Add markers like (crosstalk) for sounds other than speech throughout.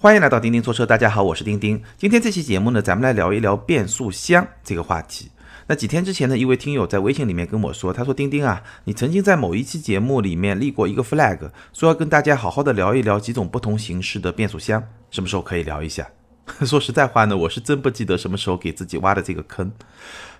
欢迎来到钉钉说车，大家好，我是钉钉。今天这期节目呢，咱们来聊一聊变速箱这个话题。那几天之前呢，一位听友在微信里面跟我说，他说钉钉啊，你曾经在某一期节目里面立过一个 flag，说要跟大家好好的聊一聊几种不同形式的变速箱，什么时候可以聊一下？(laughs) 说实在话呢，我是真不记得什么时候给自己挖的这个坑。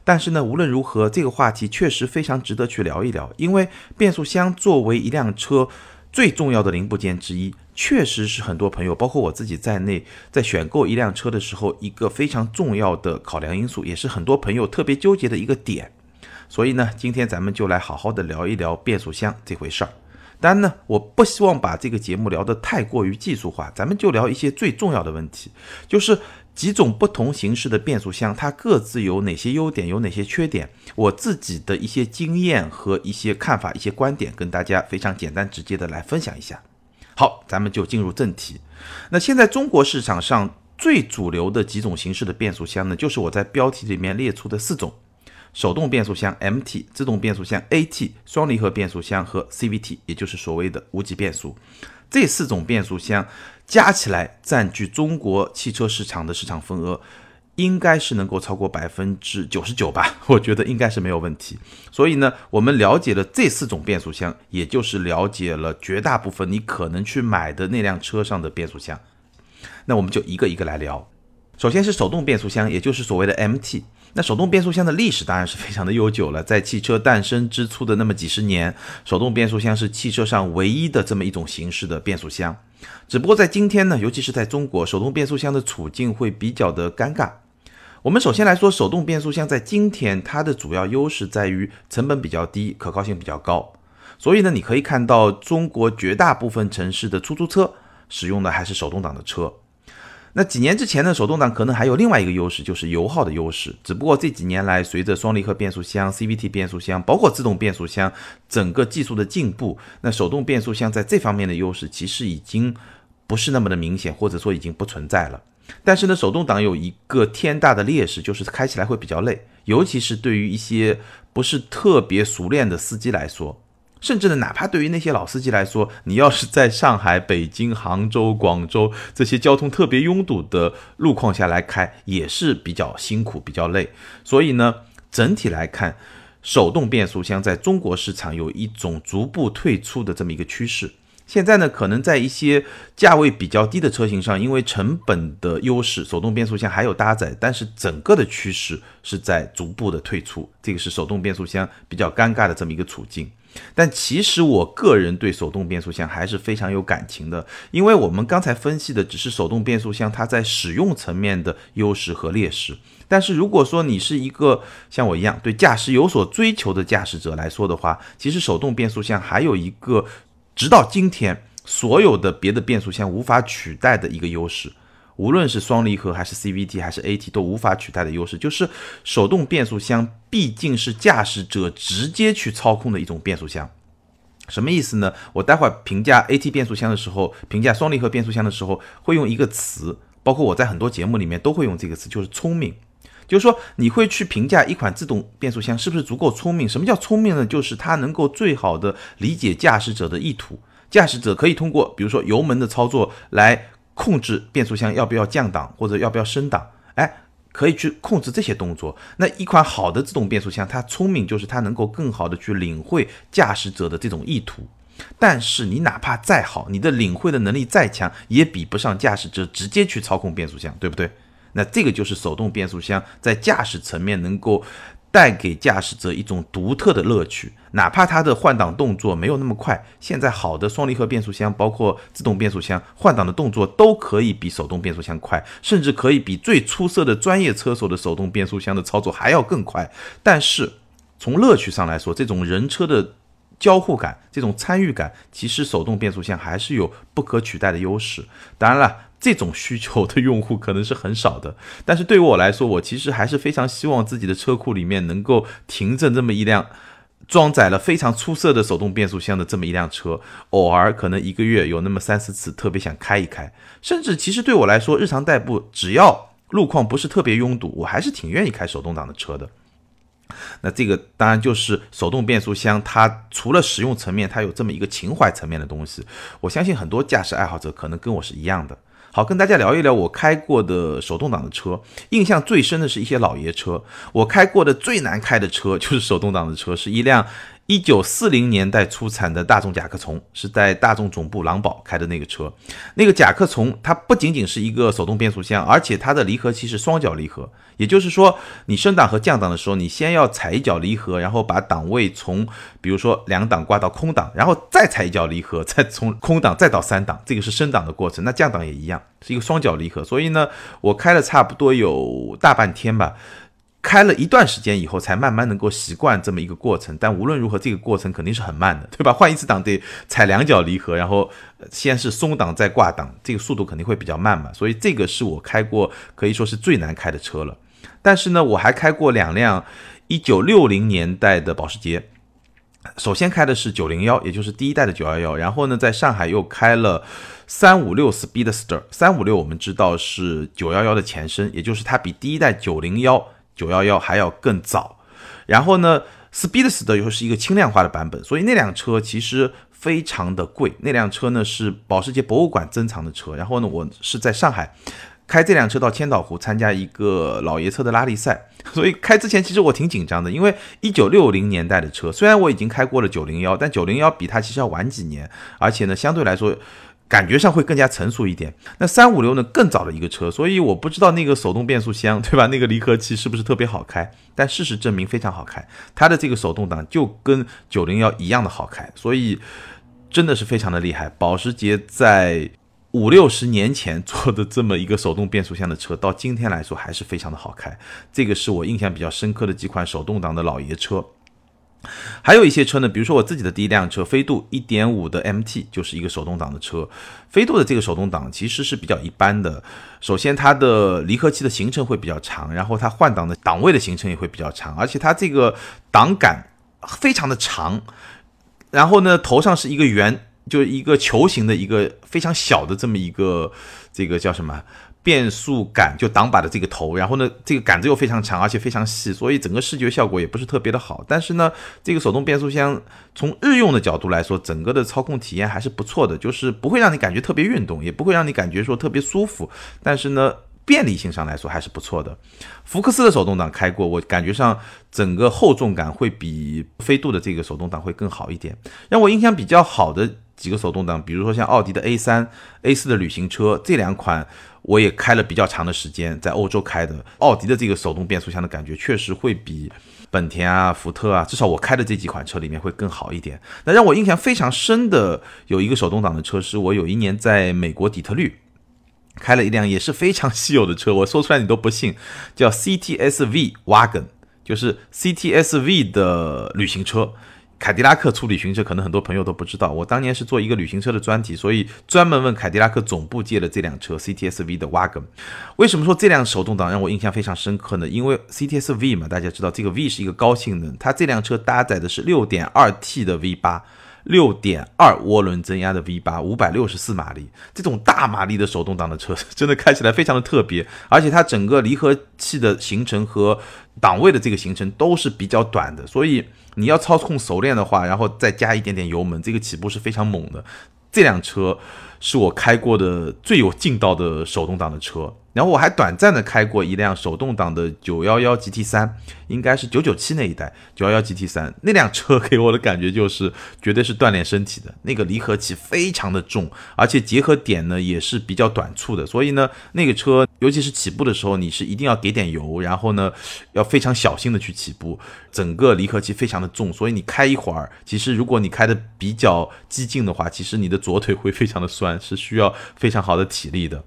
但是呢，无论如何，这个话题确实非常值得去聊一聊，因为变速箱作为一辆车最重要的零部件之一。确实是很多朋友，包括我自己在内，在选购一辆车的时候，一个非常重要的考量因素，也是很多朋友特别纠结的一个点。所以呢，今天咱们就来好好的聊一聊变速箱这回事儿。当然呢，我不希望把这个节目聊得太过于技术化，咱们就聊一些最重要的问题，就是几种不同形式的变速箱，它各自有哪些优点，有哪些缺点，我自己的一些经验和一些看法、一些观点，跟大家非常简单直接的来分享一下。好，咱们就进入正题。那现在中国市场上最主流的几种形式的变速箱呢，就是我在标题里面列出的四种：手动变速箱 MT、自动变速箱 AT、双离合变速箱和 CVT，也就是所谓的无级变速。这四种变速箱加起来占据中国汽车市场的市场份额。应该是能够超过百分之九十九吧，(laughs) 我觉得应该是没有问题。所以呢，我们了解了这四种变速箱，也就是了解了绝大部分你可能去买的那辆车上的变速箱。那我们就一个一个来聊。首先是手动变速箱，也就是所谓的 MT。那手动变速箱的历史当然是非常的悠久了，在汽车诞生之初的那么几十年，手动变速箱是汽车上唯一的这么一种形式的变速箱。只不过在今天呢，尤其是在中国，手动变速箱的处境会比较的尴尬。我们首先来说，手动变速箱在今天它的主要优势在于成本比较低，可靠性比较高。所以呢，你可以看到中国绝大部分城市的出租车使用的还是手动挡的车。那几年之前呢，手动挡可能还有另外一个优势，就是油耗的优势。只不过这几年来，随着双离合变速箱、CVT 变速箱，包括自动变速箱整个技术的进步，那手动变速箱在这方面的优势其实已经不是那么的明显，或者说已经不存在了。但是呢，手动挡有一个天大的劣势，就是开起来会比较累，尤其是对于一些不是特别熟练的司机来说，甚至呢，哪怕对于那些老司机来说，你要是在上海、北京、杭州、广州这些交通特别拥堵的路况下来开，也是比较辛苦、比较累。所以呢，整体来看，手动变速箱在中国市场有一种逐步退出的这么一个趋势。现在呢，可能在一些价位比较低的车型上，因为成本的优势，手动变速箱还有搭载，但是整个的趋势是在逐步的退出，这个是手动变速箱比较尴尬的这么一个处境。但其实我个人对手动变速箱还是非常有感情的，因为我们刚才分析的只是手动变速箱它在使用层面的优势和劣势，但是如果说你是一个像我一样对驾驶有所追求的驾驶者来说的话，其实手动变速箱还有一个。直到今天，所有的别的变速箱无法取代的一个优势，无论是双离合还是 CVT 还是 AT 都无法取代的优势，就是手动变速箱毕竟是驾驶者直接去操控的一种变速箱。什么意思呢？我待会儿评价 AT 变速箱的时候，评价双离合变速箱的时候，会用一个词，包括我在很多节目里面都会用这个词，就是聪明。就是说，你会去评价一款自动变速箱是不是足够聪明？什么叫聪明呢？就是它能够最好的理解驾驶者的意图。驾驶者可以通过，比如说油门的操作来控制变速箱要不要降档或者要不要升档，哎，可以去控制这些动作。那一款好的自动变速箱，它聪明就是它能够更好的去领会驾驶者的这种意图。但是你哪怕再好，你的领会的能力再强，也比不上驾驶者直接去操控变速箱，对不对？那这个就是手动变速箱在驾驶层面能够带给驾驶者一种独特的乐趣，哪怕它的换挡动作没有那么快，现在好的双离合变速箱，包括自动变速箱换挡的动作都可以比手动变速箱快，甚至可以比最出色的专业车手的手动变速箱的操作还要更快。但是从乐趣上来说，这种人车的交互感、这种参与感，其实手动变速箱还是有不可取代的优势。当然了。这种需求的用户可能是很少的，但是对于我来说，我其实还是非常希望自己的车库里面能够停着这么一辆装载了非常出色的手动变速箱的这么一辆车，偶尔可能一个月有那么三四次特别想开一开，甚至其实对我来说，日常代步只要路况不是特别拥堵，我还是挺愿意开手动挡的车的。那这个当然就是手动变速箱，它除了实用层面，它有这么一个情怀层面的东西。我相信很多驾驶爱好者可能跟我是一样的。好，跟大家聊一聊我开过的手动挡的车，印象最深的是一些老爷车。我开过的最难开的车就是手动挡的车，是一辆。一九四零年代出产的大众甲壳虫是在大众总部狼堡开的那个车，那个甲壳虫它不仅仅是一个手动变速箱，而且它的离合器是双脚离合，也就是说你升档和降档的时候，你先要踩一脚离合，然后把档位从比如说两档挂到空档，然后再踩一脚离合，再从空档再到三档，这个是升档的过程。那降档也一样，是一个双脚离合。所以呢，我开了差不多有大半天吧。开了一段时间以后，才慢慢能够习惯这么一个过程。但无论如何，这个过程肯定是很慢的，对吧？换一次档得踩两脚离合，然后先是松档再挂档，这个速度肯定会比较慢嘛。所以这个是我开过可以说是最难开的车了。但是呢，我还开过两辆一九六零年代的保时捷。首先开的是九零幺，也就是第一代的九幺幺。然后呢，在上海又开了三五六 Speedster。三五六我们知道是九幺幺的前身，也就是它比第一代九零幺。九幺幺还要更早，然后呢，Speedster 又是一个轻量化的版本，所以那辆车其实非常的贵。那辆车呢是保时捷博物馆珍藏的车。然后呢，我是在上海开这辆车到千岛湖参加一个老爷车的拉力赛，(laughs) 所以开之前其实我挺紧张的，因为一九六零年代的车，虽然我已经开过了九零幺，但九零幺比它其实要晚几年，而且呢，相对来说。感觉上会更加成熟一点。那三五六呢，更早的一个车，所以我不知道那个手动变速箱，(laughs) 对吧？那个离合器是不是特别好开？但事实证明非常好开，它的这个手动挡就跟九零幺一样的好开，所以真的是非常的厉害。保时捷在五六十年前做的这么一个手动变速箱的车，到今天来说还是非常的好开。这个是我印象比较深刻的几款手动挡的老爷车。还有一些车呢，比如说我自己的第一辆车飞度1.5的 MT 就是一个手动挡的车。飞度的这个手动挡其实是比较一般的。首先，它的离合器的行程会比较长，然后它换挡的档位的行程也会比较长，而且它这个档杆非常的长。然后呢，头上是一个圆，就是一个球形的一个非常小的这么一个这个叫什么？变速杆就挡把的这个头，然后呢，这个杆子又非常长，而且非常细，所以整个视觉效果也不是特别的好。但是呢，这个手动变速箱从日用的角度来说，整个的操控体验还是不错的，就是不会让你感觉特别运动，也不会让你感觉说特别舒服。但是呢，便利性上来说还是不错的。福克斯的手动挡开过，我感觉上整个厚重感会比飞度的这个手动挡会更好一点。让我印象比较好的几个手动挡，比如说像奥迪的 A 三、A 四的旅行车这两款。我也开了比较长的时间，在欧洲开的奥迪的这个手动变速箱的感觉，确实会比本田啊、福特啊，至少我开的这几款车里面会更好一点。那让我印象非常深的有一个手动挡的车，是我有一年在美国底特律开了一辆也是非常稀有的车，我说出来你都不信，叫 CTS-V Wagon，就是 CTS-V 的旅行车。凯迪拉克出旅行车，可能很多朋友都不知道。我当年是做一个旅行车的专题，所以专门问凯迪拉克总部借了这辆车 CTS-V 的 Wagon。为什么说这辆手动挡让我印象非常深刻呢？因为 CTS-V 嘛，大家知道这个 V 是一个高性能，它这辆车搭载的是 6.2T 的 V8。六点二涡轮增压的 V 八，五百六十四马力，这种大马力的手动挡的车，(laughs) 真的开起来非常的特别，而且它整个离合器的行程和档位的这个行程都是比较短的，所以你要操控熟练的话，然后再加一点点油门，这个起步是非常猛的。这辆车是我开过的最有劲道的手动挡的车。然后我还短暂的开过一辆手动挡的九幺幺 GT 三，应该是九九七那一代九幺幺 GT 三那辆车给我的感觉就是绝对是锻炼身体的，那个离合器非常的重，而且结合点呢也是比较短促的，所以呢那个车尤其是起步的时候你是一定要给点油，然后呢要非常小心的去起步，整个离合器非常的重，所以你开一会儿，其实如果你开的比较激进的话，其实你的左腿会非常的酸，是需要非常好的体力的。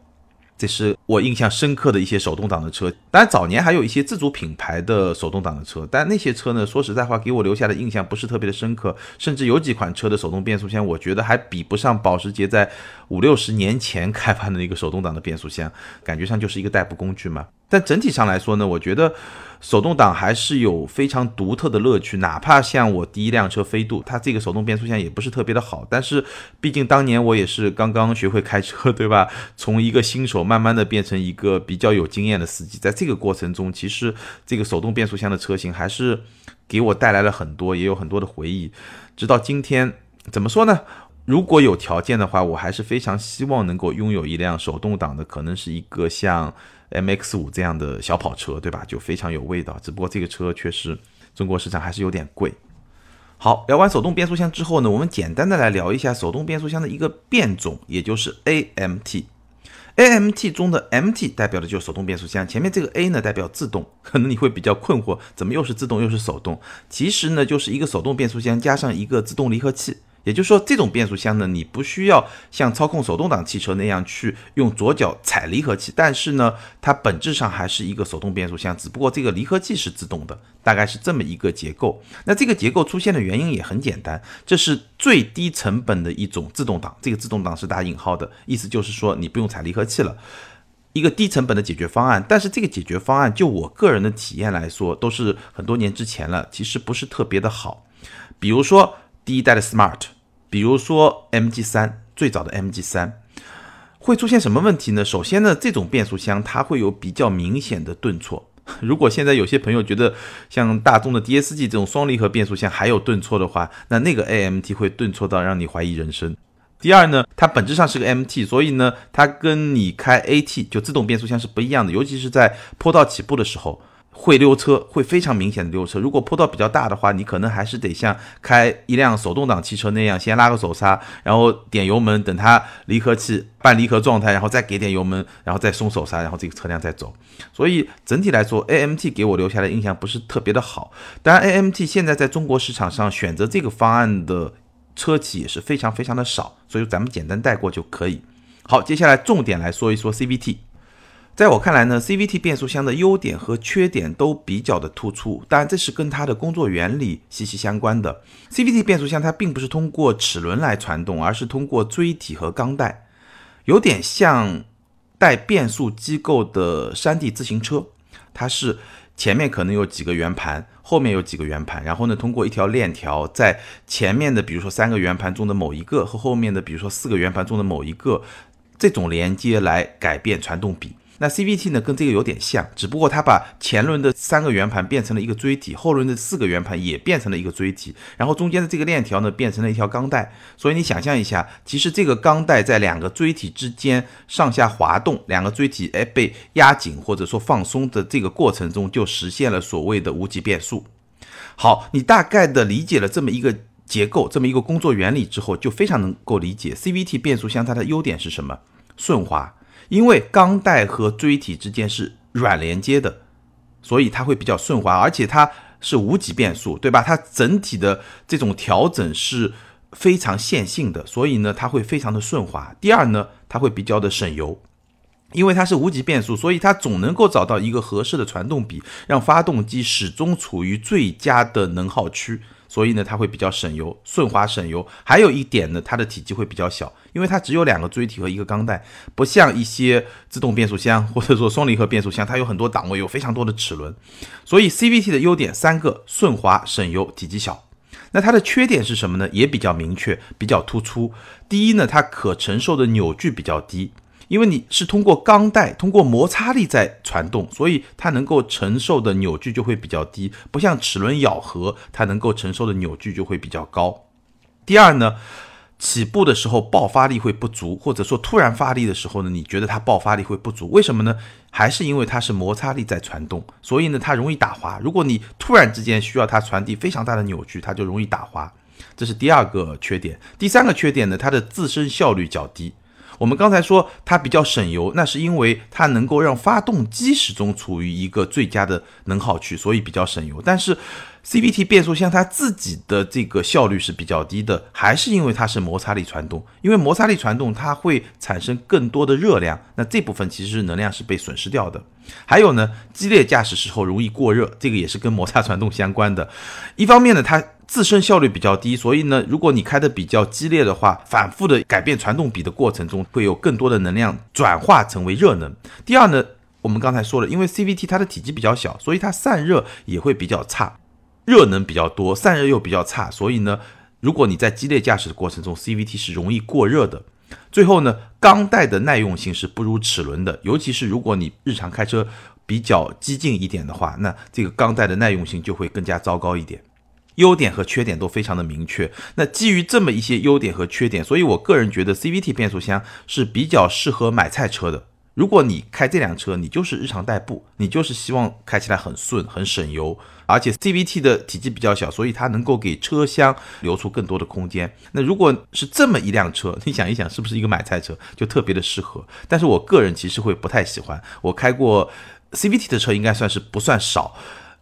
这是我印象深刻的一些手动挡的车，当然早年还有一些自主品牌的手动挡的车，但那些车呢，说实在话，给我留下的印象不是特别的深刻，甚至有几款车的手动变速箱，我觉得还比不上保时捷在五六十年前开发的那个手动挡的变速箱，感觉上就是一个代步工具嘛。但整体上来说呢，我觉得手动挡还是有非常独特的乐趣。哪怕像我第一辆车飞度，它这个手动变速箱也不是特别的好，但是毕竟当年我也是刚刚学会开车，对吧？从一个新手慢慢的变成一个比较有经验的司机，在这个过程中，其实这个手动变速箱的车型还是给我带来了很多，也有很多的回忆。直到今天，怎么说呢？如果有条件的话，我还是非常希望能够拥有一辆手动挡的，可能是一个像。M X 五这样的小跑车，对吧？就非常有味道。只不过这个车确实中国市场还是有点贵。好，聊完手动变速箱之后呢，我们简单的来聊一下手动变速箱的一个变种，也就是 A M T。A M T 中的 M T 代表的就是手动变速箱，前面这个 A 呢代表自动，可能你会比较困惑，怎么又是自动又是手动？其实呢就是一个手动变速箱加上一个自动离合器。也就是说，这种变速箱呢，你不需要像操控手动挡汽车那样去用左脚踩离合器，但是呢，它本质上还是一个手动变速箱，只不过这个离合器是自动的，大概是这么一个结构。那这个结构出现的原因也很简单，这是最低成本的一种自动挡，这个自动挡是打引号的，意思就是说你不用踩离合器了，一个低成本的解决方案。但是这个解决方案，就我个人的体验来说，都是很多年之前了，其实不是特别的好，比如说。第一代的 Smart，比如说 MG 三，最早的 MG 三，会出现什么问题呢？首先呢，这种变速箱它会有比较明显的顿挫。(laughs) 如果现在有些朋友觉得像大众的 DSG 这种双离合变速箱还有顿挫的话，那那个 AMT 会顿挫到让你怀疑人生。第二呢，它本质上是个 MT，所以呢，它跟你开 AT 就自动变速箱是不一样的，尤其是在坡道起步的时候。会溜车，会非常明显的溜车。如果坡道比较大的话，你可能还是得像开一辆手动挡汽车那样，先拉个手刹，然后点油门，等它离合器半离合状态，然后再给点油门，然后再松手刹，然后这个车辆再走。所以整体来说，AMT 给我留下的印象不是特别的好。当然，AMT 现在在中国市场上选择这个方案的车企也是非常非常的少，所以咱们简单带过就可以。好，接下来重点来说一说 CVT。在我看来呢，CVT 变速箱的优点和缺点都比较的突出，当然这是跟它的工作原理息息相关的。CVT 变速箱它并不是通过齿轮来传动，而是通过锥体和钢带，有点像带变速机构的山地自行车。它是前面可能有几个圆盘，后面有几个圆盘，然后呢通过一条链条在前面的比如说三个圆盘中的某一个和后面的比如说四个圆盘中的某一个这种连接来改变传动比。那 CVT 呢，跟这个有点像，只不过它把前轮的三个圆盘变成了一个锥体，后轮的四个圆盘也变成了一个锥体，然后中间的这个链条呢变成了一条钢带。所以你想象一下，其实这个钢带在两个锥体之间上下滑动，两个锥体哎被压紧或者说放松的这个过程中，就实现了所谓的无级变速。好，你大概的理解了这么一个结构，这么一个工作原理之后，就非常能够理解 CVT 变速箱它的优点是什么，顺滑。因为钢带和锥体之间是软连接的，所以它会比较顺滑，而且它是无级变速，对吧？它整体的这种调整是非常线性的，所以呢，它会非常的顺滑。第二呢，它会比较的省油，因为它是无级变速，所以它总能够找到一个合适的传动比，让发动机始终处于最佳的能耗区。所以呢，它会比较省油、顺滑、省油。还有一点呢，它的体积会比较小，因为它只有两个锥体和一个钢带，不像一些自动变速箱或者说双离合变速箱，它有很多档位，有非常多的齿轮。所以 CVT 的优点三个：顺滑、省油、体积小。那它的缺点是什么呢？也比较明确、比较突出。第一呢，它可承受的扭矩比较低。因为你是通过钢带，通过摩擦力在传动，所以它能够承受的扭矩就会比较低，不像齿轮咬合，它能够承受的扭矩就会比较高。第二呢，起步的时候爆发力会不足，或者说突然发力的时候呢，你觉得它爆发力会不足，为什么呢？还是因为它是摩擦力在传动，所以呢，它容易打滑。如果你突然之间需要它传递非常大的扭矩，它就容易打滑，这是第二个缺点。第三个缺点呢，它的自身效率较低。我们刚才说它比较省油，那是因为它能够让发动机始终处于一个最佳的能耗区，所以比较省油。但是 CVT 变速箱它自己的这个效率是比较低的，还是因为它是摩擦力传动。因为摩擦力传动它会产生更多的热量，那这部分其实能量是被损失掉的。还有呢，激烈驾驶时候容易过热，这个也是跟摩擦传动相关的。一方面呢，它自身效率比较低，所以呢，如果你开的比较激烈的话，反复的改变传动比的过程中，会有更多的能量转化成为热能。第二呢，我们刚才说了，因为 CVT 它的体积比较小，所以它散热也会比较差，热能比较多，散热又比较差，所以呢，如果你在激烈驾驶的过程中，CVT 是容易过热的。最后呢，钢带的耐用性是不如齿轮的，尤其是如果你日常开车比较激进一点的话，那这个钢带的耐用性就会更加糟糕一点。优点和缺点都非常的明确。那基于这么一些优点和缺点，所以我个人觉得 CVT 变速箱是比较适合买菜车的。如果你开这辆车，你就是日常代步，你就是希望开起来很顺、很省油，而且 CVT 的体积比较小，所以它能够给车厢留出更多的空间。那如果是这么一辆车，(laughs) 你想一想，是不是一个买菜车就特别的适合？但是我个人其实会不太喜欢。我开过 CVT 的车，应该算是不算少，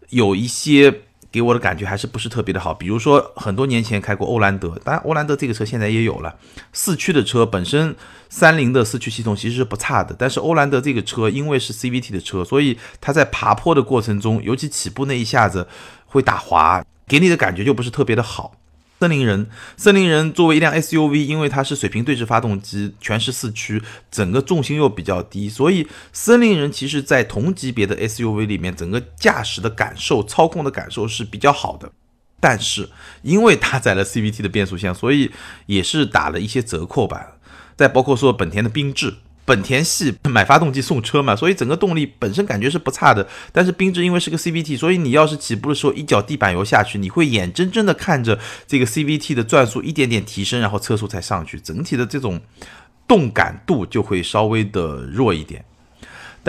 有一些。给我的感觉还是不是特别的好，比如说很多年前开过欧蓝德，当然欧蓝德这个车现在也有了四驱的车，本身三菱的四驱系统其实是不差的，但是欧蓝德这个车因为是 CVT 的车，所以它在爬坡的过程中，尤其起步那一下子会打滑，给你的感觉就不是特别的好。森林人，森林人作为一辆 SUV，因为它是水平对置发动机，全时四驱，整个重心又比较低，所以森林人其实在同级别的 SUV 里面，整个驾驶的感受、操控的感受是比较好的。但是因为搭载了 CVT 的变速箱，所以也是打了一些折扣吧。再包括说本田的缤智。本田系买发动机送车嘛，所以整个动力本身感觉是不差的。但是缤智因为是个 CVT，所以你要是起步的时候一脚地板油下去，你会眼睁睁的看着这个 CVT 的转速一点点提升，然后车速才上去，整体的这种动感度就会稍微的弱一点。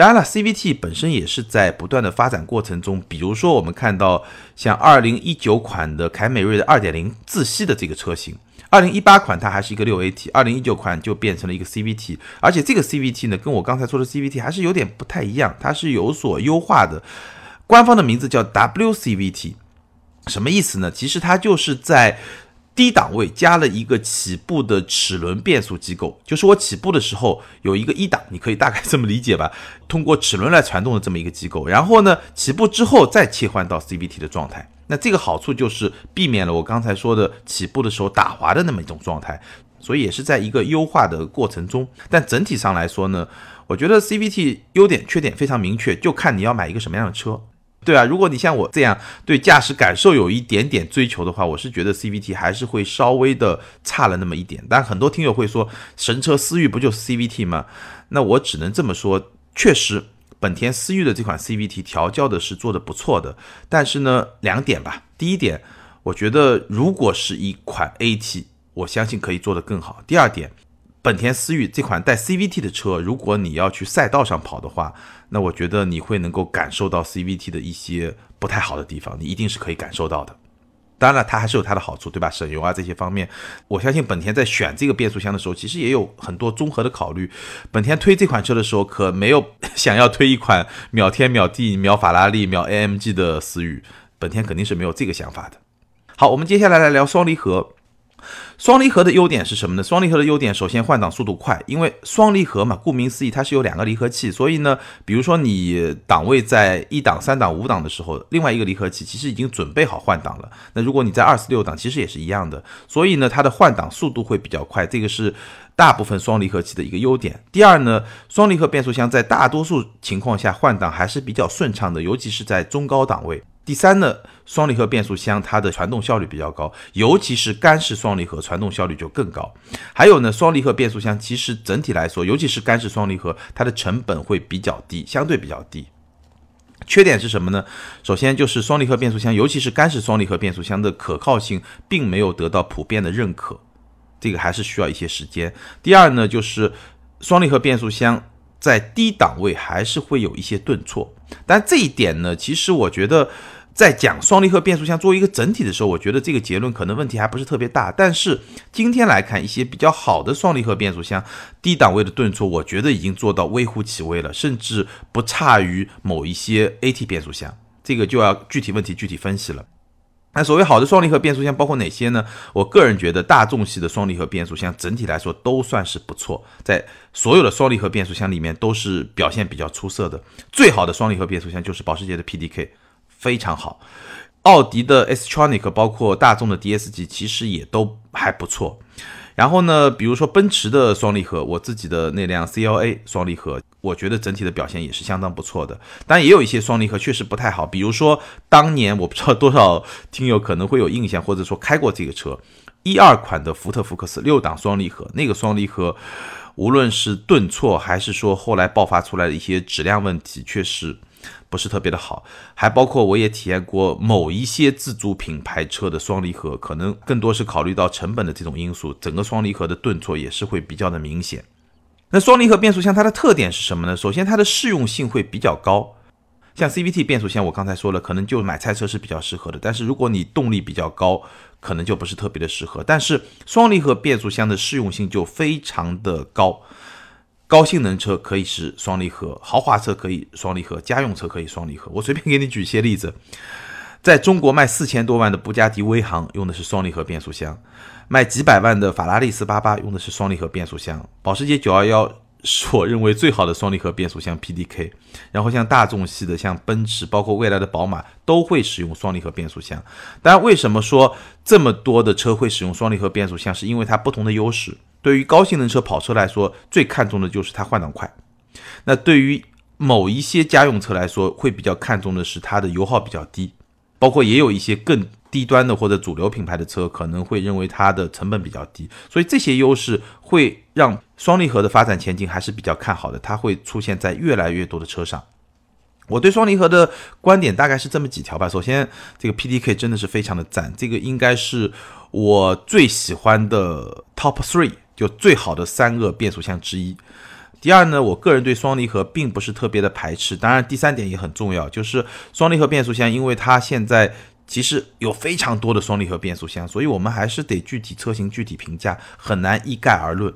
当然了，CVT 本身也是在不断的发展过程中，比如说我们看到像2019款的凯美瑞的2.0自吸的这个车型。二零一八款它还是一个六 AT，二零一九款就变成了一个 CVT，而且这个 CVT 呢，跟我刚才说的 CVT 还是有点不太一样，它是有所优化的。官方的名字叫 WCVT，什么意思呢？其实它就是在低档位加了一个起步的齿轮变速机构，就是我起步的时候有一个一档，你可以大概这么理解吧，(laughs) 通过齿轮来传动的这么一个机构，然后呢，起步之后再切换到 CVT 的状态。那这个好处就是避免了我刚才说的起步的时候打滑的那么一种状态，所以也是在一个优化的过程中。但整体上来说呢，我觉得 CVT 优点缺点非常明确，就看你要买一个什么样的车，对啊，如果你像我这样对驾驶感受有一点点追求的话，我是觉得 CVT 还是会稍微的差了那么一点。但很多听友会说，神车思域不就是 CVT 吗？那我只能这么说，确实。本田思域的这款 CVT 调教的是做的不错的，但是呢，两点吧。第一点，我觉得如果是一款 AT，我相信可以做得更好。第二点，本田思域这款带 CVT 的车，如果你要去赛道上跑的话，那我觉得你会能够感受到 CVT 的一些不太好的地方，你一定是可以感受到的。当然了，它还是有它的好处，对吧？省油啊这些方面，我相信本田在选这个变速箱的时候，其实也有很多综合的考虑。本田推这款车的时候，可没有 (laughs) 想要推一款秒天秒地秒法拉利秒 AMG 的思域，本田肯定是没有这个想法的。好，我们接下来来聊双离合。双离合的优点是什么呢？双离合的优点，首先换挡速度快，因为双离合嘛，顾名思义，它是有两个离合器，所以呢，比如说你档位在一档、三档、五档的时候，另外一个离合器其实已经准备好换挡了。那如果你在二四六档，其实也是一样的，所以呢，它的换挡速度会比较快，这个是大部分双离合器的一个优点。第二呢，双离合变速箱在大多数情况下换挡还是比较顺畅的，尤其是在中高档位。第三呢，双离合变速箱它的传动效率比较高，尤其是干式双离合传动效率就更高。还有呢，双离合变速箱其实整体来说，尤其是干式双离合，它的成本会比较低，相对比较低。缺点是什么呢？首先就是双离合变速箱，尤其是干式双离合变速箱的可靠性并没有得到普遍的认可，这个还是需要一些时间。第二呢，就是双离合变速箱。在低档位还是会有一些顿挫，但这一点呢，其实我觉得在讲双离合变速箱作为一个整体的时候，我觉得这个结论可能问题还不是特别大。但是今天来看一些比较好的双离合变速箱，低档位的顿挫，我觉得已经做到微乎其微了，甚至不差于某一些 AT 变速箱。这个就要具体问题具体分析了。那所谓好的双离合变速箱包括哪些呢？我个人觉得大众系的双离合变速箱整体来说都算是不错，在所有的双离合变速箱里面都是表现比较出色的。最好的双离合变速箱就是保时捷的 PDK，非常好。奥迪的 S-tronic，包括大众的 DSG，其实也都还不错。然后呢，比如说奔驰的双离合，我自己的那辆 CLA 双离合我觉得整体的表现也是相当不错的。当然，也有一些双离合确实不太好，比如说当年我不知道多少听友可能会有印象，或者说开过这个车，一二款的福特福克斯六档双离合，那个双离合无论是顿挫，还是说后来爆发出来的一些质量问题，确实。不是特别的好，还包括我也体验过某一些自主品牌车的双离合，可能更多是考虑到成本的这种因素，整个双离合的顿挫也是会比较的明显。那双离合变速箱它的特点是什么呢？首先它的适用性会比较高，像 CVT 变速箱我刚才说了，可能就买菜车是比较适合的，但是如果你动力比较高，可能就不是特别的适合。但是双离合变速箱的适用性就非常的高。高性能车可以是双离合，豪华车可以双离合，家用车可以双离合。我随便给你举一些例子，在中国卖四千多万的布加迪威航用的是双离合变速箱，卖几百万的法拉利四八八用的是双离合变速箱，保时捷九幺幺是我认为最好的双离合变速箱 PDK。然后像大众系的，像奔驰，包括未来的宝马都会使用双离合变速箱。当然，为什么说这么多的车会使用双离合变速箱，是因为它不同的优势。对于高性能车跑车来说，最看重的就是它换挡快。那对于某一些家用车来说，会比较看重的是它的油耗比较低。包括也有一些更低端的或者主流品牌的车，可能会认为它的成本比较低。所以这些优势会让双离合的发展前景还是比较看好的。它会出现在越来越多的车上。我对双离合的观点大概是这么几条吧。首先，这个 PDK 真的是非常的赞，这个应该是我最喜欢的 Top Three。就最好的三个变速箱之一。第二呢，我个人对双离合并不是特别的排斥。当然，第三点也很重要，就是双离合变速箱，因为它现在其实有非常多的双离合变速箱，所以我们还是得具体车型具体评价，很难一概而论。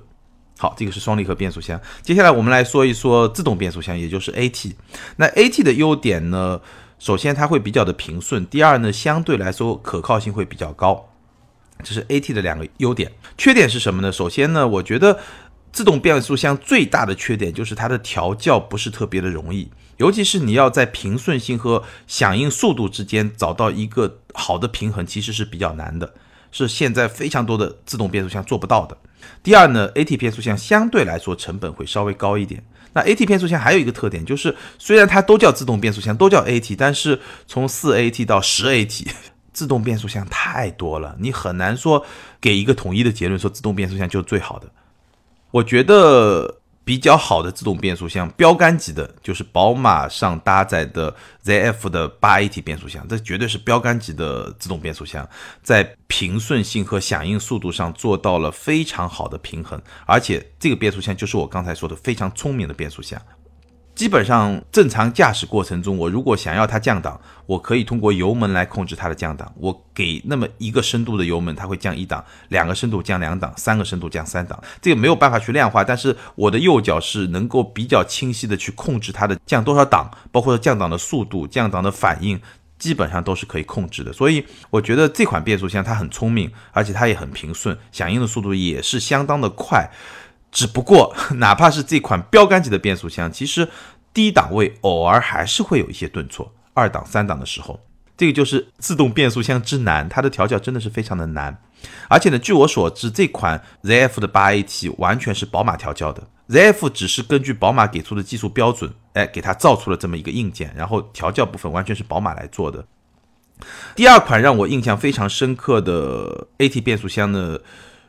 好，这个是双离合变速箱。接下来我们来说一说自动变速箱，也就是 AT。那 AT 的优点呢，首先它会比较的平顺，第二呢，相对来说可靠性会比较高。这是 AT 的两个优点，缺点是什么呢？首先呢，我觉得自动变速箱最大的缺点就是它的调教不是特别的容易，尤其是你要在平顺性和响应速度之间找到一个好的平衡，其实是比较难的，是现在非常多的自动变速箱做不到的。第二呢，AT 变速箱相对来说成本会稍微高一点。那 AT 变速箱还有一个特点就是，虽然它都叫自动变速箱，都叫 AT，但是从四 AT 到十 AT。自动变速箱太多了，你很难说给一个统一的结论，说自动变速箱就是最好的。我觉得比较好的自动变速箱，标杆级的就是宝马上搭载的 ZF 的八 AT 变速箱，这绝对是标杆级的自动变速箱，在平顺性和响应速度上做到了非常好的平衡，而且这个变速箱就是我刚才说的非常聪明的变速箱。基本上正常驾驶过程中，我如果想要它降档，我可以通过油门来控制它的降档。我给那么一个深度的油门，它会降一档；两个深度降两档；三个深度降三档。这个没有办法去量化，但是我的右脚是能够比较清晰的去控制它的降多少档，包括降档的速度、降档的反应，基本上都是可以控制的。所以我觉得这款变速箱它很聪明，而且它也很平顺，响应的速度也是相当的快。只不过，(laughs) 哪怕是这款标杆级的变速箱，其实低档位偶尔还是会有一些顿挫。二档、三档的时候，这个就是自动变速箱之难，它的调教真的是非常的难。而且呢，据我所知，这款 ZF 的八 AT 完全是宝马调教的，ZF 只是根据宝马给出的技术标准，哎，给它造出了这么一个硬件，然后调教部分完全是宝马来做的。第二款让我印象非常深刻的 AT 变速箱呢。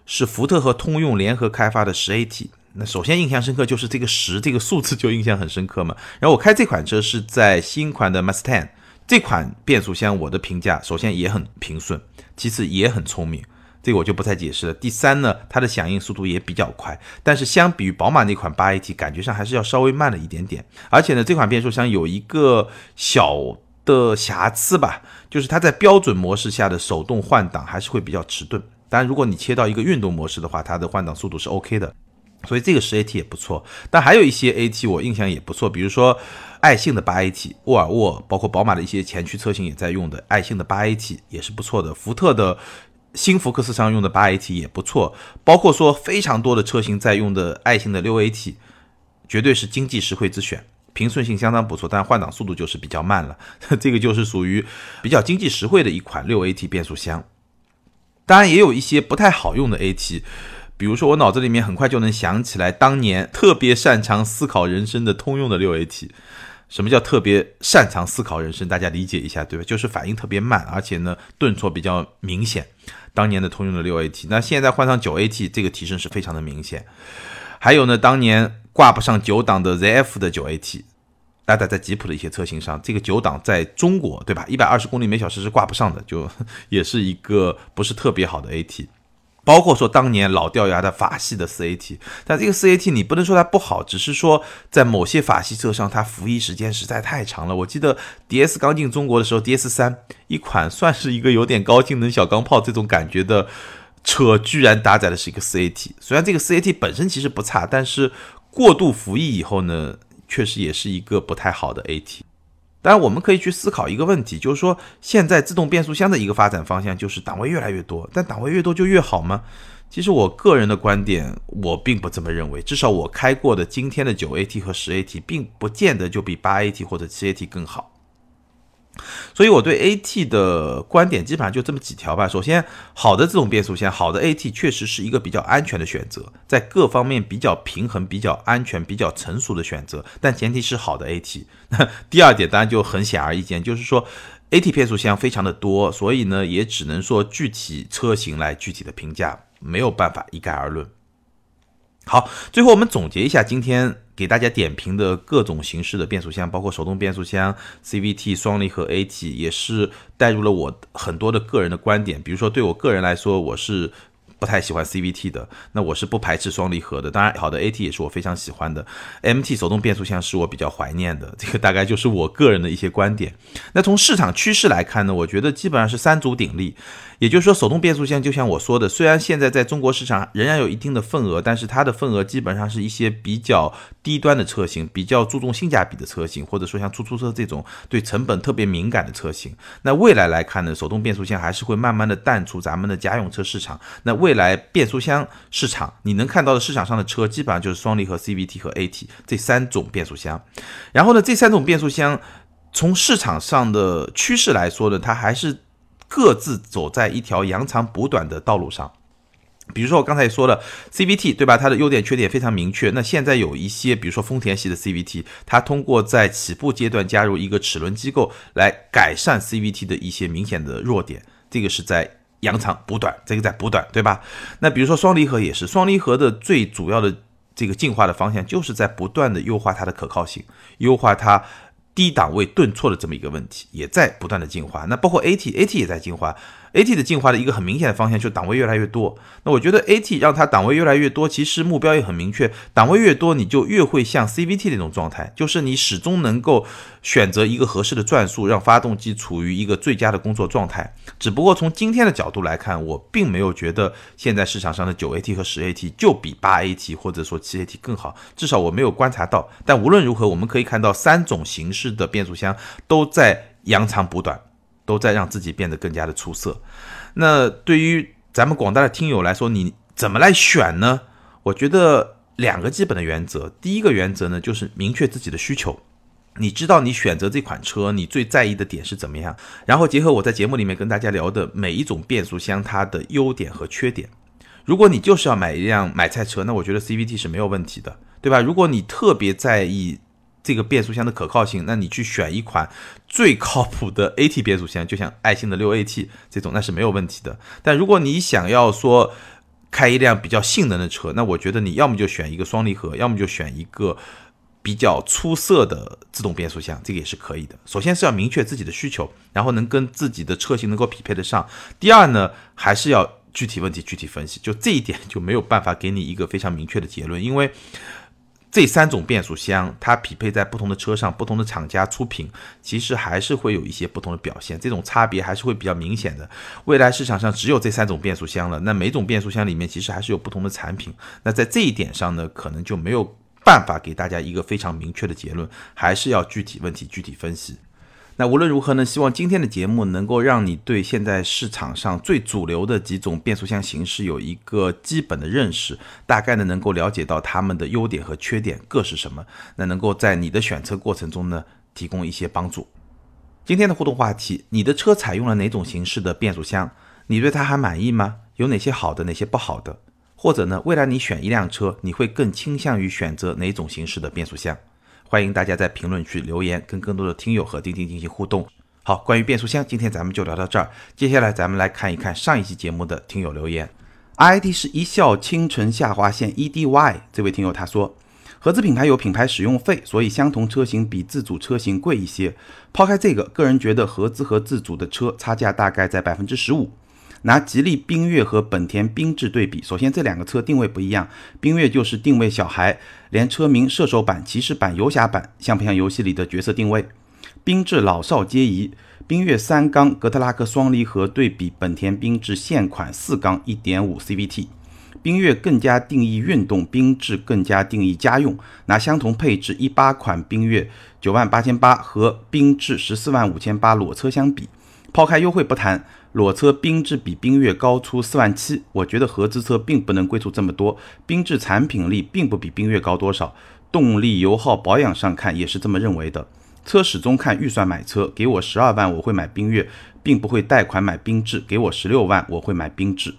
是福特和通用联合开发的十 AT。那首先印象深刻就是这个十这个数字就印象很深刻嘛。然后我开这款车是在新款的 Mustang，这款变速箱我的评价首先也很平顺，其次也很聪明，这个我就不再解释了。第三呢，它的响应速度也比较快，但是相比于宝马那款八 AT，感觉上还是要稍微慢了一点点。而且呢，这款变速箱有一个小的瑕疵吧，就是它在标准模式下的手动换挡还是会比较迟钝。当然，如果你切到一个运动模式的话，它的换挡速度是 OK 的，所以这个十 AT 也不错。但还有一些 AT 我印象也不错，比如说爱信的八 AT，沃尔沃包括宝马的一些前驱车型也在用的爱信的八 AT 也是不错的。福特的新福克斯上用的八 AT 也不错，包括说非常多的车型在用的爱信的六 AT，绝对是经济实惠之选，平顺性相当不错，但换挡速度就是比较慢了。(laughs) 这个就是属于比较经济实惠的一款六 AT 变速箱。当然也有一些不太好用的 AT，比如说，我脑子里面很快就能想起来当年特别擅长思考人生的通用的六 AT。什么叫特别擅长思考人生？大家理解一下，对吧？就是反应特别慢，而且呢顿挫比较明显。当年的通用的六 AT，那现在换上九 AT，这个提升是非常的明显。还有呢，当年挂不上九档的 ZF 的九 AT，搭载在吉普的一些车型上，这个九档在中国，对吧？一百二十公里每小时是挂不上的，就 (laughs) 也是一个不是特别好的 AT。包括说当年老掉牙的法系的四 AT，但这个四 AT 你不能说它不好，只是说在某些法系车上它服役时间实在太长了。我记得 DS 刚进中国的时候，DS 三一款算是一个有点高性能小钢炮这种感觉的车，居然搭载的是一个四 AT。虽然这个四 AT 本身其实不差，但是过度服役以后呢，确实也是一个不太好的 AT。当然，我们可以去思考一个问题，就是说，现在自动变速箱的一个发展方向就是档位越来越多，但档位越多就越好吗？其实我个人的观点，我并不这么认为。至少我开过的今天的九 AT 和十 AT，并不见得就比八 AT 或者七 AT 更好。所以我对 AT 的观点基本上就这么几条吧。首先，好的自动变速箱，好的 AT 确实是一个比较安全的选择，在各方面比较平衡、比较安全、比较成熟的选择。但前提是好的 AT。那第二点当然就很显而易见，就是说 AT 变速箱非常的多，所以呢也只能说具体车型来具体的评价，没有办法一概而论。好，最后我们总结一下今天。给大家点评的各种形式的变速箱，包括手动变速箱、CVT、双离合 AT，也是带入了我很多的个人的观点。比如说，对我个人来说，我是。不太喜欢 CVT 的，那我是不排斥双离合的。当然，好的 AT 也是我非常喜欢的。MT 手动变速箱是我比较怀念的。(laughs) 这个大概就是我个人的一些观点。那从市场趋势来看呢，我觉得基本上是三足鼎立。也就是说，手动变速箱就像我说的，虽然现在在中国市场仍然有一定的份额，但是它的份额基本上是一些比较低端的车型，比较注重性价比的车型，或者说像出租车这种对成本特别敏感的车型。那未来来看呢，手动变速箱还是会慢慢的淡出咱们的家用车市场。那未来变速箱市场，你能看到的市场上的车，基本上就是双离合、CVT 和 AT 这三种变速箱。然后呢，这三种变速箱从市场上的趋势来说呢，它还是各自走在一条扬长补短的道路上。比如说我刚才也说了，CVT 对吧？它的优点缺点非常明确。那现在有一些，比如说丰田系的 CVT，它通过在起步阶段加入一个齿轮机构来改善 CVT 的一些明显的弱点，这个是在。扬长补短，这个在补短，对吧？那比如说双离合也是，双离合的最主要的这个进化的方向，就是在不断的优化它的可靠性，优化它低档位顿挫的这么一个问题，也在不断的进化。那包括 AT，AT 也在进化。AT 的进化的一个很明显的方向就是档位越来越多。那我觉得 AT 让它档位越来越多，其实目标也很明确，档位越多，你就越会像 CVT 那种状态，就是你始终能够选择一个合适的转速，让发动机处于一个最佳的工作状态。只不过从今天的角度来看，我并没有觉得现在市场上的九 AT 和十 AT 就比八 AT 或者说七 AT 更好，至少我没有观察到。但无论如何，我们可以看到三种形式的变速箱都在扬长补短。都在让自己变得更加的出色。那对于咱们广大的听友来说，你怎么来选呢？我觉得两个基本的原则。第一个原则呢，就是明确自己的需求。你知道你选择这款车，你最在意的点是怎么样？然后结合我在节目里面跟大家聊的每一种变速箱它的优点和缺点。如果你就是要买一辆买菜车，那我觉得 CVT 是没有问题的，对吧？如果你特别在意。这个变速箱的可靠性，那你去选一款最靠谱的 AT 变速箱，就像爱信的六 AT 这种，那是没有问题的。但如果你想要说开一辆比较性能的车，那我觉得你要么就选一个双离合，要么就选一个比较出色的自动变速箱，这个也是可以的。首先是要明确自己的需求，然后能跟自己的车型能够匹配得上。第二呢，还是要具体问题具体分析，就这一点就没有办法给你一个非常明确的结论，因为。这三种变速箱，它匹配在不同的车上，不同的厂家出品，其实还是会有一些不同的表现，这种差别还是会比较明显的。未来市场上只有这三种变速箱了，那每种变速箱里面其实还是有不同的产品，那在这一点上呢，可能就没有办法给大家一个非常明确的结论，还是要具体问题具体分析。那无论如何呢？希望今天的节目能够让你对现在市场上最主流的几种变速箱形式有一个基本的认识，大概呢能够了解到它们的优点和缺点各是什么，那能够在你的选车过程中呢提供一些帮助。今天的互动话题：你的车采用了哪种形式的变速箱？你对它还满意吗？有哪些好的，哪些不好的？或者呢，未来你选一辆车，你会更倾向于选择哪种形式的变速箱？欢迎大家在评论区留言，跟更多的听友和钉钉进行互动。好，关于变速箱，今天咱们就聊到这儿。接下来咱们来看一看上一期节目的听友留言。ID 是一笑倾城下划线 EDY，这位听友他说，合资品牌有品牌使用费，所以相同车型比自主车型贵一些。抛开这个，个人觉得合资和自主的车差价大概在百分之十五。拿吉利缤越和本田缤智对比，首先这两个车定位不一样，缤越就是定位小孩，连车名射手版、骑士版、游侠版像不像游戏里的角色定位？缤智老少皆宜，缤越三缸格特拉克双离合对比本田缤智现款四缸1.5 CVT，缤越更加定义运动，缤智更加定义家用。拿相同配置一八款缤越九万八千八和缤智十四万五千八裸车相比，抛开优惠不谈。裸车缤智比缤越高出四万七，我觉得合资车并不能贵出这么多。缤智产品力并不比缤越高多少，动力、油耗、保养上看也是这么认为的。车始终看预算买车，给我十二万我会买缤越，并不会贷款买缤智。给我十六万我会买缤智。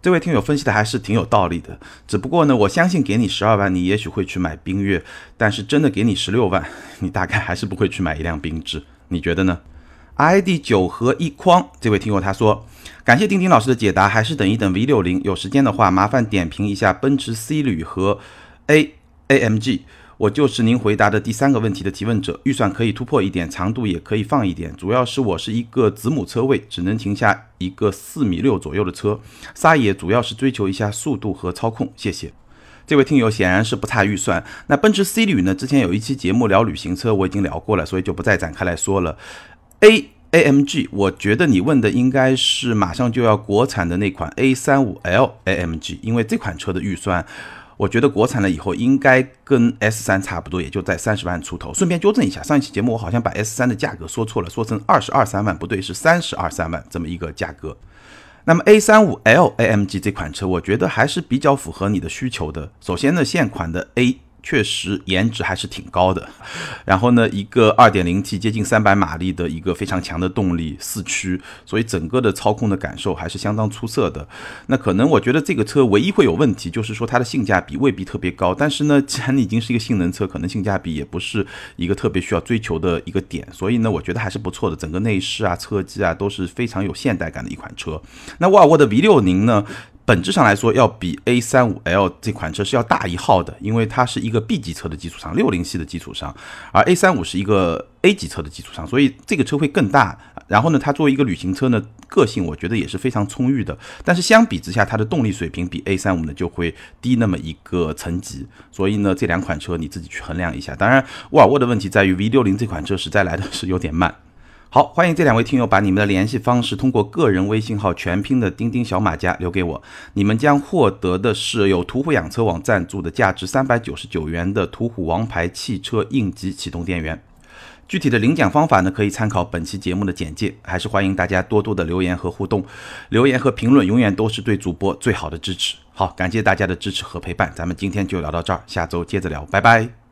这位听友分析的还是挺有道理的，只不过呢，我相信给你十二万，你也许会去买缤越，但是真的给你十六万，(laughs) 你大概还是不会去买一辆缤智。你觉得呢？ID 九和一筐，这位听友他说，感谢丁丁老师的解答，还是等一等 V 六零。有时间的话，麻烦点评一下奔驰 C 旅和 A AMG。我就是您回答的第三个问题的提问者，预算可以突破一点，长度也可以放一点。主要是我是一个子母车位，只能停下一个四米六左右的车，撒野主要是追求一下速度和操控。谢谢。这位听友显然是不差预算。那奔驰 C 旅呢？之前有一期节目聊旅行车，我已经聊过了，所以就不再展开来说了。A A M G，我觉得你问的应该是马上就要国产的那款 A 三五 L A M G，因为这款车的预算，我觉得国产了以后应该跟 S 三差不多，也就在三十万出头。顺便纠正一下，上一期节目我好像把 S 三的价格说错了，说成二十二三万，不对，是三十二三万这么一个价格。那么 A 三五 L A M G 这款车，我觉得还是比较符合你的需求的。首先呢，现款的 A。确实颜值还是挺高的，然后呢，一个 2.0T 接近300马力的一个非常强的动力四驱，所以整个的操控的感受还是相当出色的。那可能我觉得这个车唯一会有问题，就是说它的性价比未必特别高。但是呢，既然你已经是一个性能车，可能性价比也不是一个特别需要追求的一个点。所以呢，我觉得还是不错的，整个内饰啊、车机啊都是非常有现代感的一款车。那沃尔沃的 V60 呢？本质上来说，要比 A 三五 L 这款车是要大一号的，因为它是一个 B 级车的基础上，六零系的基础上，而 A 三五是一个 A 级车的基础上，所以这个车会更大。然后呢，它作为一个旅行车呢，个性我觉得也是非常充裕的。但是相比之下，它的动力水平比 A 三五呢就会低那么一个层级。所以呢，这两款车你自己去衡量一下。当然，沃尔沃的问题在于 V 六零这款车实在来的是有点慢。好，欢迎这两位听友把你们的联系方式通过个人微信号全拼的钉钉小马甲留给我，你们将获得的是有途虎养车网赞助的价值三百九十九元的途虎王牌汽车应急启动电源。具体的领奖方法呢，可以参考本期节目的简介。还是欢迎大家多多的留言和互动，留言和评论永远都是对主播最好的支持。好，感谢大家的支持和陪伴，咱们今天就聊到这儿，下周接着聊，拜拜。